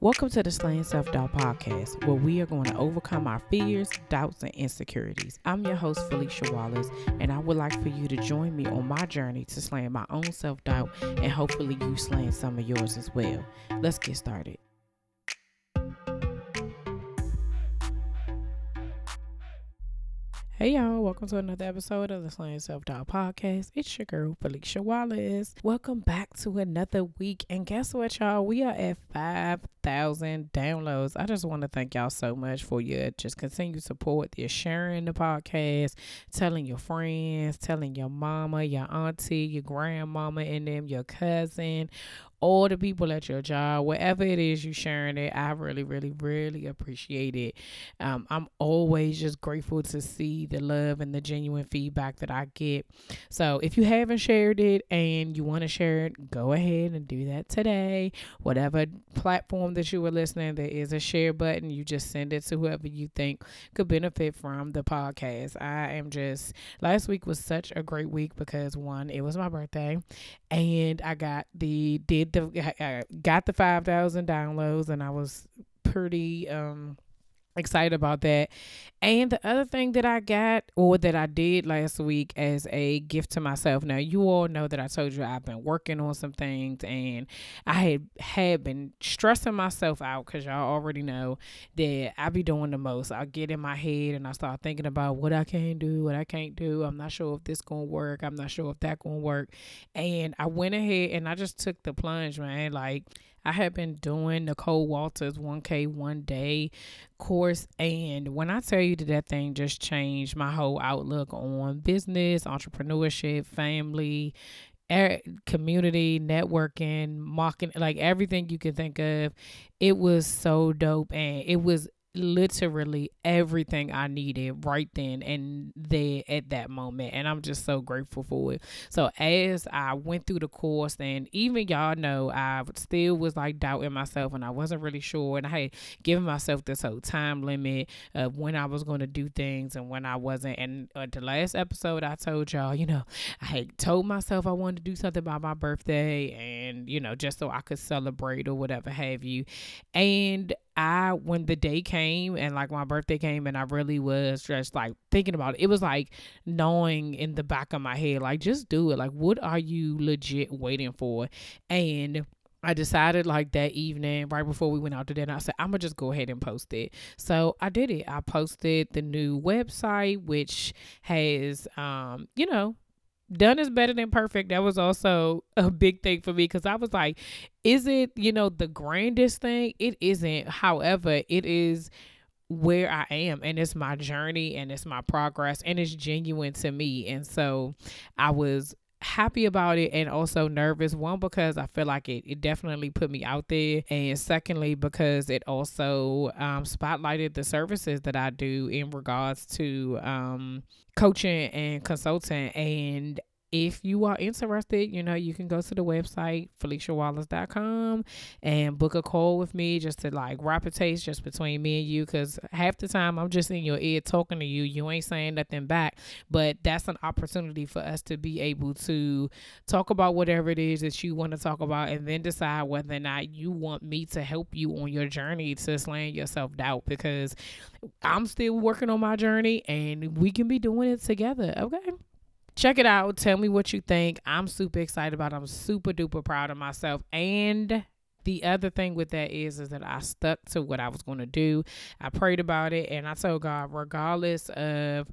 Welcome to the Slaying Self Doubt podcast, where we are going to overcome our fears, doubts, and insecurities. I'm your host, Felicia Wallace, and I would like for you to join me on my journey to slaying my own self doubt and hopefully you slaying some of yours as well. Let's get started. Hey y'all, welcome to another episode of the Slaying Self Doubt Podcast. It's your girl Felicia Wallace. Welcome back to another week. And guess what, y'all? We are at 5,000 downloads. I just want to thank y'all so much for your just continued support, your sharing the podcast, telling your friends, telling your mama, your auntie, your grandmama, and them, your cousin, all the people at your job, wherever it is you sharing it, I really, really, really appreciate it. Um, I'm always just grateful to see the love and the genuine feedback that I get. So if you haven't shared it and you want to share it, go ahead and do that today. Whatever platform that you were listening, there is a share button. You just send it to whoever you think could benefit from the podcast. I am just last week was such a great week because one, it was my birthday, and I got the did the I got the 5000 downloads and I was pretty um excited about that. And the other thing that I got or that I did last week as a gift to myself. Now you all know that I told you I've been working on some things and I had had been stressing myself out because y'all already know that I be doing the most. I get in my head and I start thinking about what I can do, what I can't do. I'm not sure if this gonna work. I'm not sure if that gonna work. And I went ahead and I just took the plunge, man. Like I had been doing Nicole Walters 1K one day course. And when I tell you that that thing just changed my whole outlook on business, entrepreneurship, family, community, networking, marketing, like everything you can think of, it was so dope. And it was literally everything I needed right then and there at that moment. And I'm just so grateful for it. So as I went through the course and even y'all know I still was like doubting myself and I wasn't really sure and I had given myself this whole time limit of when I was going to do things and when I wasn't. And uh, the last episode I told y'all, you know, I had told myself I wanted to do something about my birthday and, you know, just so I could celebrate or whatever have you. And I when the day came and like my birthday came and I really was just like thinking about it, it was like knowing in the back of my head, like just do it. Like what are you legit waiting for? And I decided like that evening, right before we went out to dinner, I said, I'm gonna just go ahead and post it. So I did it. I posted the new website, which has um, you know, done is better than perfect. That was also a big thing for me because I was like, is it, you know, the grandest thing? It isn't. However, it is where I am and it's my journey and it's my progress and it's genuine to me. And so I was happy about it and also nervous. One because i feel like it, it definitely put me out there. And secondly because it also um, spotlighted the services that i do in regards to um, coaching and consulting. And if you are interested, you know, you can go to the website, FeliciaWallace.com, and book a call with me just to like wrap a taste just between me and you. Cause half the time I'm just in your ear talking to you. You ain't saying nothing back. But that's an opportunity for us to be able to talk about whatever it is that you want to talk about and then decide whether or not you want me to help you on your journey to slaying your self doubt. Because I'm still working on my journey and we can be doing it together. Okay check it out. Tell me what you think. I'm super excited about it. I'm super duper proud of myself. And the other thing with that is is that I stuck to what I was going to do. I prayed about it and I told God regardless of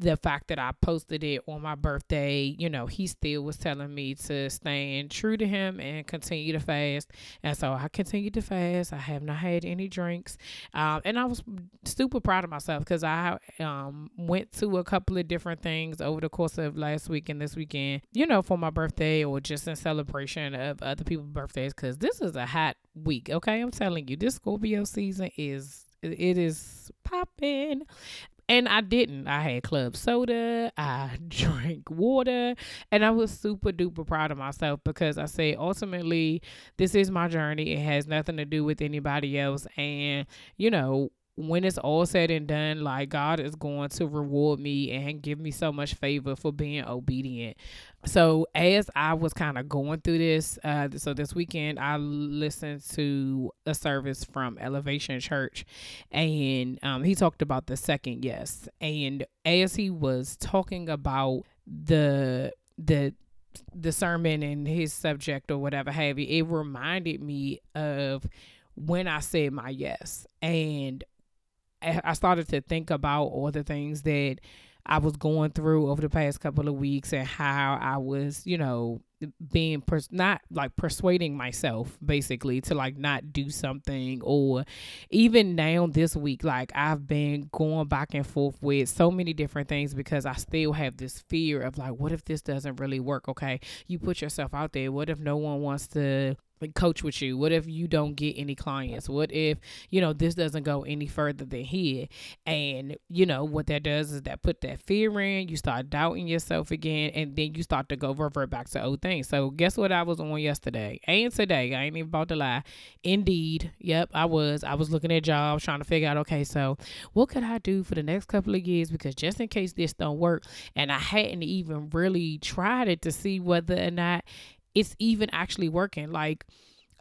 the fact that I posted it on my birthday, you know, he still was telling me to stand true to him and continue to fast. And so I continued to fast. I have not had any drinks. Um, and I was super proud of myself because I um, went to a couple of different things over the course of last week and this weekend, you know, for my birthday or just in celebration of other people's birthdays because this is a hot week. Okay. I'm telling you, this Scorpio season is it is popping and I didn't. I had club soda, I drank water, and I was super duper proud of myself because I said ultimately this is my journey. It has nothing to do with anybody else. And, you know, when it's all said and done, like God is going to reward me and give me so much favor for being obedient. So as I was kind of going through this, uh, so this weekend I listened to a service from Elevation Church, and um, he talked about the second yes. And as he was talking about the the the sermon and his subject or whatever have you, it reminded me of when I said my yes. And I started to think about all the things that I was going through over the past couple of weeks and how I was, you know, being pers- not like persuading myself basically to like not do something or even now this week like I've been going back and forth with so many different things because I still have this fear of like what if this doesn't really work? Okay you put yourself out there. What if no one wants to coach with you? What if you don't get any clients? What if, you know, this doesn't go any further than here? And, you know, what that does is that put that fear in, you start doubting yourself again, and then you start to go revert back to old things. So guess what I was on yesterday and today? I ain't even about to lie. Indeed. Yep, I was. I was looking at jobs, trying to figure out, okay, so what could I do for the next couple of years? Because just in case this don't work, and I hadn't even really tried it to see whether or not it's even actually working. Like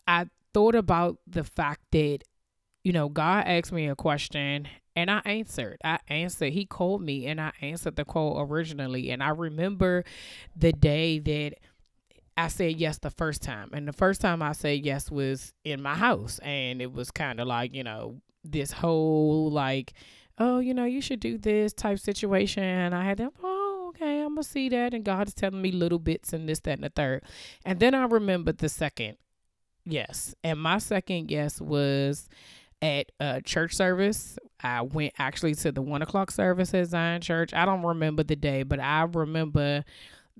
I thought about the fact that, you know, God asked me a question and I answered. I answered. He called me and I answered the call originally. And I remember the day that I said yes the first time. And the first time I said yes was in my house. And it was kind of like, you know, this whole like, oh, you know, you should do this type situation. I had them, oh, I'm gonna see that. And God is telling me little bits and this, that, and the third. And then I remembered the second yes. And my second yes was at a church service. I went actually to the one o'clock service at Zion Church. I don't remember the day, but I remember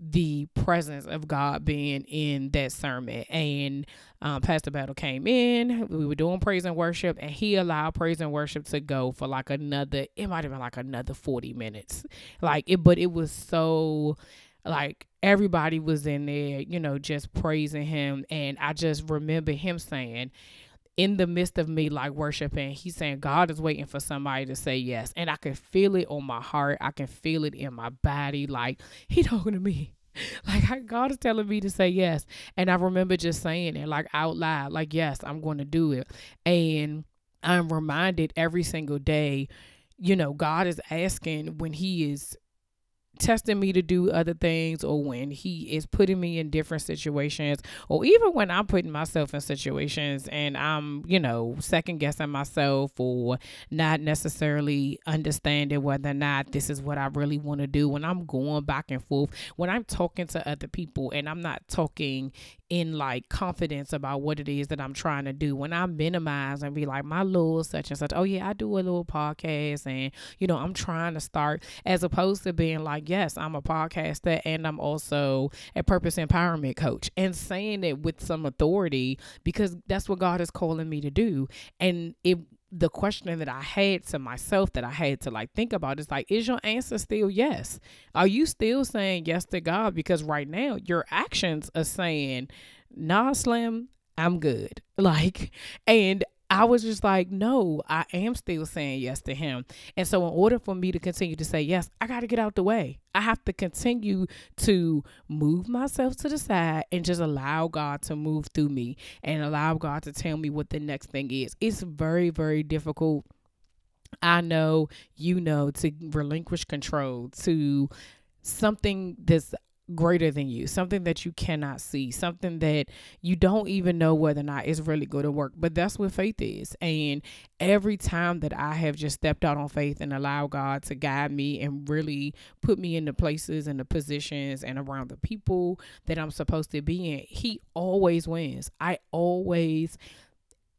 the presence of God being in that sermon. And um, Pastor Battle came in. We were doing praise and worship, and he allowed praise and worship to go for like another. It might have been like another forty minutes. Like it, but it was so like everybody was in there, you know, just praising him. And I just remember him saying, in the midst of me like worshiping, he's saying God is waiting for somebody to say yes. And I can feel it on my heart. I can feel it in my body. Like he talking to me. Like God is telling me to say yes. And I remember just saying it like out loud, like, yes, I'm going to do it. And I'm reminded every single day, you know, God is asking when he is testing me to do other things or when he is putting me in different situations or even when I'm putting myself in situations and I'm, you know, second guessing myself or not necessarily understanding whether or not this is what I really want to do when I'm going back and forth when I'm talking to other people and I'm not talking in like confidence about what it is that I'm trying to do. When I minimize and be like, my little such and such, oh yeah, I do a little podcast and you know, I'm trying to start as opposed to being like, yes, I'm a podcaster and I'm also a purpose empowerment coach and saying it with some authority because that's what God is calling me to do. And it the question that I had to myself that I had to like think about is like, is your answer still yes? Are you still saying yes to God? Because right now your actions are saying, nah, Slim, I'm good. Like, and I was just like, no, I am still saying yes to him. And so, in order for me to continue to say yes, I got to get out the way. I have to continue to move myself to the side and just allow God to move through me and allow God to tell me what the next thing is. It's very, very difficult. I know, you know, to relinquish control to something that's greater than you, something that you cannot see, something that you don't even know whether or not is really going to work. But that's what faith is. And every time that I have just stepped out on faith and allowed God to guide me and really put me in the places and the positions and around the people that I'm supposed to be in, He always wins. I always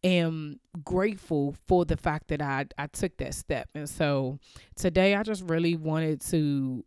am grateful for the fact that I, I took that step. And so today I just really wanted to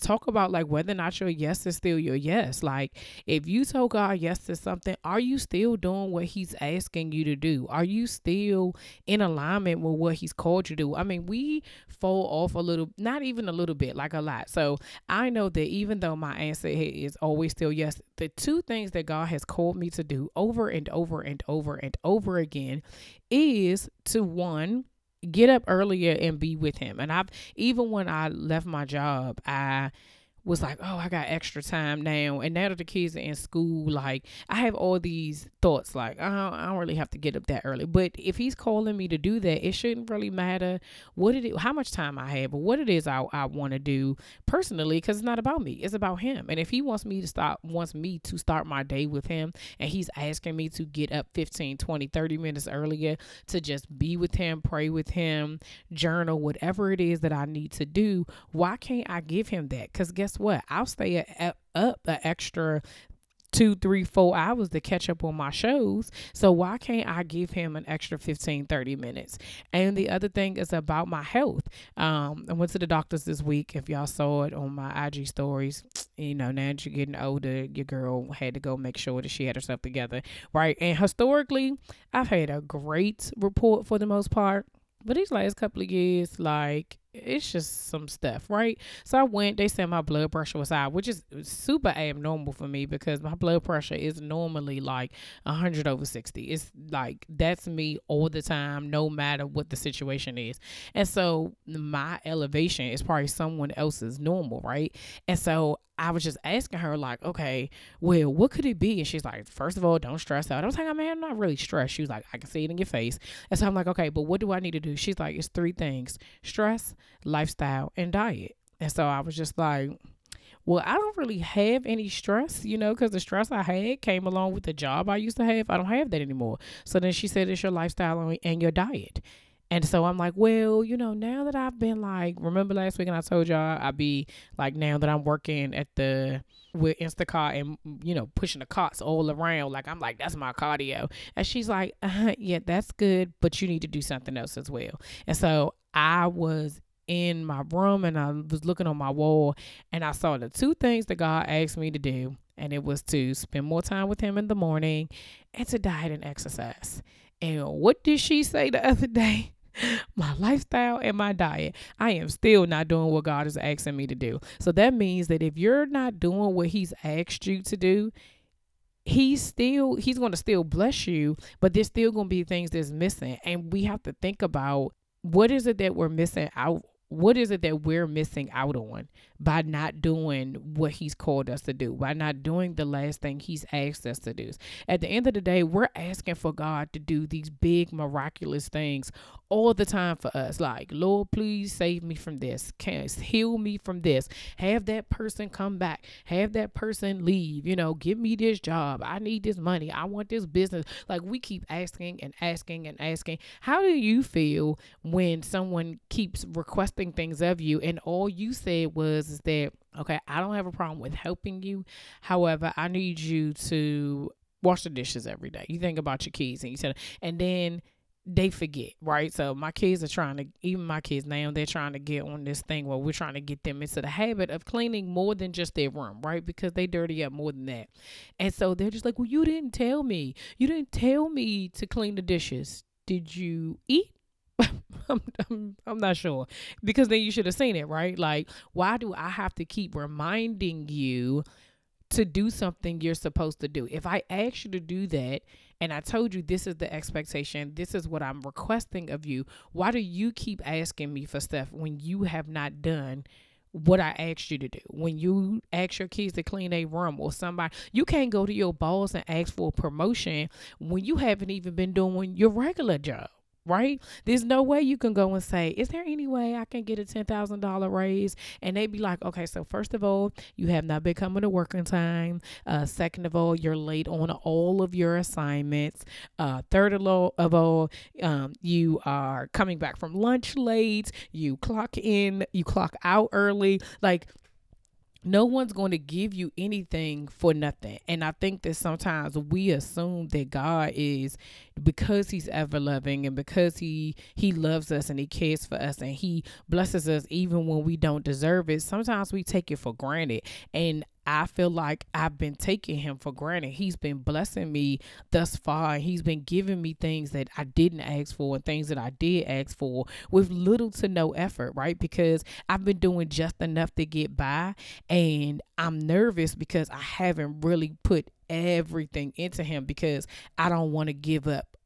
talk about like whether or not your yes is still your yes. Like if you told God yes to something, are you still doing what he's asking you to do? Are you still in alignment with what he's called you to do? I mean, we fall off a little, not even a little bit, like a lot. So I know that even though my answer is always still yes, the two things that God has called me to do over and over and over and over again is to one, get up earlier and be with him. And I've even when I left my job, I was like, oh, I got extra time now. And now that the kids are in school, like I have all these thoughts like, don't, I don't really have to get up that early. But if he's calling me to do that, it shouldn't really matter what it how much time I have or what it is I, I want to do personally because it's not about me. It's about him. And if he wants me to start, wants me to start my day with him and he's asking me to get up 15, 20, 30 minutes earlier to just be with him, pray with him, journal, whatever it is that I need to do, why can't I give him that? Because guess what? I'll stay a, a, up an extra two, three, four hours to catch up on my shows. So why can't I give him an extra 15, 30 minutes? And the other thing is about my health. Um, I went to the doctors this week. If y'all saw it on my IG stories, you know, now that you're getting older, your girl had to go make sure that she had herself together. Right. And historically, I've had a great report for the most part. But these last couple of years, like it's just some stuff, right? So I went, they said my blood pressure was high, which is super abnormal for me because my blood pressure is normally like 100 over 60. It's like that's me all the time, no matter what the situation is. And so my elevation is probably someone else's normal, right? And so I was just asking her, like, okay, well, what could it be? And she's like, first of all, don't stress out. I was like, man, I'm not really stressed. She was like, I can see it in your face. And so I'm like, okay, but what do I need to do? She's like, it's three things stress, lifestyle, and diet. And so I was just like, well, I don't really have any stress, you know, because the stress I had came along with the job I used to have. I don't have that anymore. So then she said, it's your lifestyle and your diet. And so I'm like, well, you know, now that I've been like, remember last week and I told y'all I'd be like, now that I'm working at the with Instacart and you know pushing the carts all around, like I'm like, that's my cardio. And she's like, uh-huh, yeah, that's good, but you need to do something else as well. And so I was in my room and I was looking on my wall and I saw the two things that God asked me to do. And it was to spend more time with Him in the morning and to diet and exercise. And what did she say the other day? my lifestyle and my diet, I am still not doing what God is asking me to do. So that means that if you're not doing what He's asked you to do, he's still he's going to still bless you but there's still going to be things that's missing. And we have to think about what is it that we're missing out what is it that we're missing out on by not doing what he's called us to do, by not doing the last thing he's asked us to do? At the end of the day, we're asking for God to do these big, miraculous things all the time for us. Like, Lord, please save me from this. Can heal me from this. Have that person come back. Have that person leave. You know, give me this job. I need this money. I want this business. Like, we keep asking and asking and asking. How do you feel when someone keeps requesting? things of you and all you said was is that okay i don't have a problem with helping you however i need you to wash the dishes every day you think about your kids and you said and then they forget, right? So my kids are trying to, even my kids now, they're trying to get on this thing where we're trying to get them into the habit of cleaning more than just their room, right? Because they dirty up more than that. And so they're just like, well, you didn't tell me. You didn't tell me to clean the dishes. Did you eat? I'm, I'm, I'm not sure because then you should have seen it, right? Like, why do I have to keep reminding you to do something you're supposed to do? If I ask you to do that and I told you this is the expectation, this is what I'm requesting of you, why do you keep asking me for stuff when you have not done? what I asked you to do. When you ask your kids to clean a room or somebody, you can't go to your boss and ask for a promotion when you haven't even been doing your regular job right? There's no way you can go and say, Is there any way I can get a $10,000 raise? And they'd be like, Okay, so first of all, you have not been coming to work on time. Uh, second of all, you're late on all of your assignments. Uh, third of all, of all um, you are coming back from lunch late. You clock in, you clock out early. Like, no one's going to give you anything for nothing. And I think that sometimes we assume that God is because he's ever loving and because he he loves us and he cares for us and he blesses us even when we don't deserve it. Sometimes we take it for granted. And I feel like I've been taking him for granted. He's been blessing me thus far. He's been giving me things that I didn't ask for and things that I did ask for with little to no effort, right? Because I've been doing just enough to get by. And I'm nervous because I haven't really put everything into him because I don't want to give up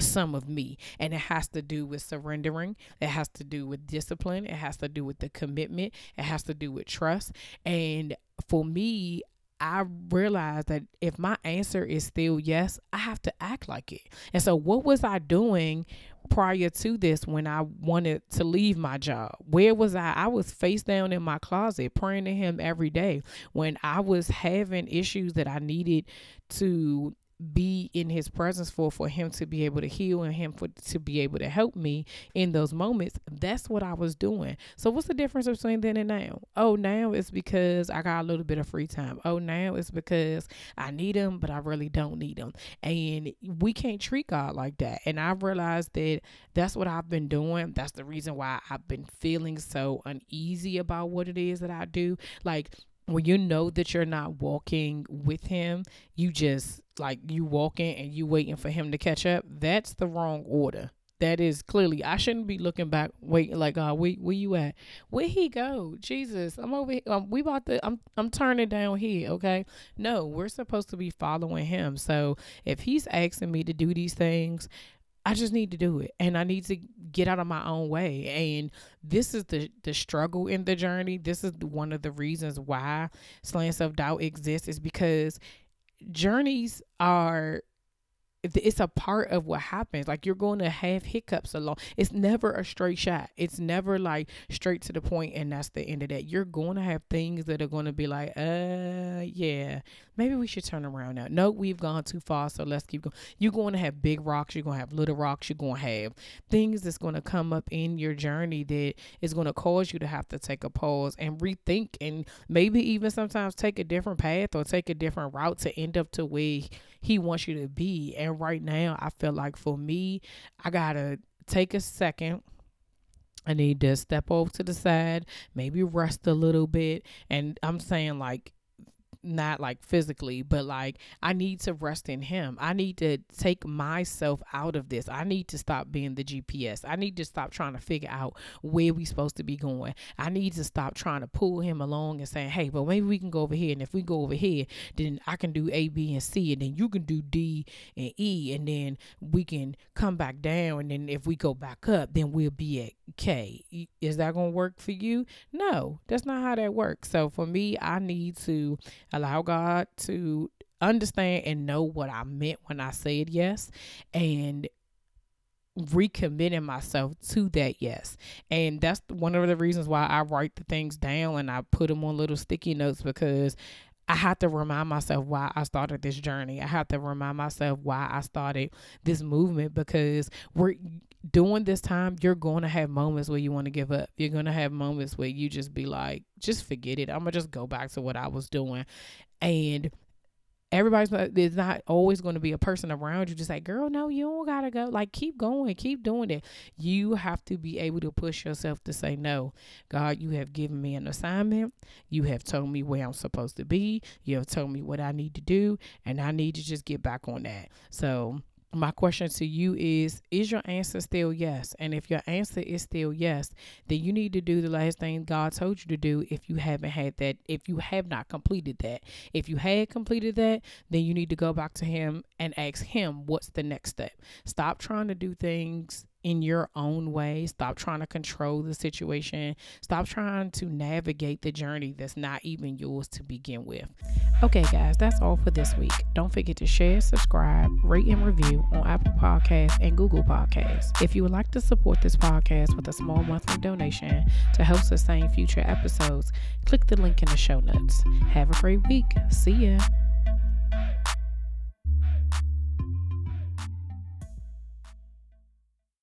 some of me and it has to do with surrendering it has to do with discipline it has to do with the commitment it has to do with trust and for me I realized that if my answer is still yes, I have to act like it. And so, what was I doing prior to this when I wanted to leave my job? Where was I? I was face down in my closet praying to Him every day when I was having issues that I needed to be in his presence for for him to be able to heal and him for to be able to help me in those moments that's what i was doing. So what's the difference between then and now? Oh now it's because i got a little bit of free time. Oh now it's because i need him but i really don't need him. And we can't treat god like that. And i realized that that's what i've been doing. That's the reason why i've been feeling so uneasy about what it is that i do. Like when you know that you're not walking with him, you just like you walking and you waiting for him to catch up. That's the wrong order. That is clearly I shouldn't be looking back, waiting like, uh, where where you at? Where he go? Jesus, I'm over. Here. Um, we about to. I'm I'm turning down here. Okay, no, we're supposed to be following him. So if he's asking me to do these things, I just need to do it and I need to get out of my own way. And this is the the struggle in the journey. This is one of the reasons why slaying self doubt exists is because journeys are it's a part of what happens. Like you're going to have hiccups along. It's never a straight shot. It's never like straight to the point and that's the end of that. You're going to have things that are going to be like, uh, yeah, maybe we should turn around now. No, we've gone too far, so let's keep going. You're going to have big rocks. You're going to have little rocks. You're going to have things that's going to come up in your journey that is going to cause you to have to take a pause and rethink and maybe even sometimes take a different path or take a different route to end up to where he wants you to be. And right now, I feel like for me, I got to take a second. I need to step over to the side, maybe rest a little bit. And I'm saying, like, not like physically, but like I need to rest in Him. I need to take myself out of this. I need to stop being the GPS. I need to stop trying to figure out where we supposed to be going. I need to stop trying to pull Him along and saying, hey, but maybe we can go over here. And if we go over here, then I can do A, B, and C. And then you can do D and E. And then we can come back down. And then if we go back up, then we'll be at K. Is that going to work for you? No, that's not how that works. So for me, I need to allow God to understand and know what I meant when I said yes and recommitting myself to that yes and that's one of the reasons why i write the things down and i put them on little sticky notes because I have to remind myself why I started this journey. I have to remind myself why I started this movement because we're during this time, you're going to have moments where you want to give up. You're going to have moments where you just be like, just forget it. I'm going to just go back to what I was doing. And everybody's there's not always going to be a person around you just like, girl, no, you don't got to go. Like, keep going, keep doing it. You have to be able to push yourself to say, no, God, you have given me an assignment. You have told me where I'm supposed to be. You have told me what I need to do. And I need to just get back on that. So, my question to you is is your answer still yes? And if your answer is still yes then you need to do the last thing god told you to do if you haven't had that if you have not completed that. If you had completed that then you need to go back to him and ask him what's the next step? Stop trying to do things in your own way. Stop trying to control the situation. Stop trying to navigate the journey that's not even yours to begin with. Okay, guys, that's all for this week. Don't forget to share, subscribe, rate, and review on Apple Podcasts and Google Podcasts. If you would like to support this podcast with a small monthly donation to help sustain future episodes, click the link in the show notes. Have a great week. See ya.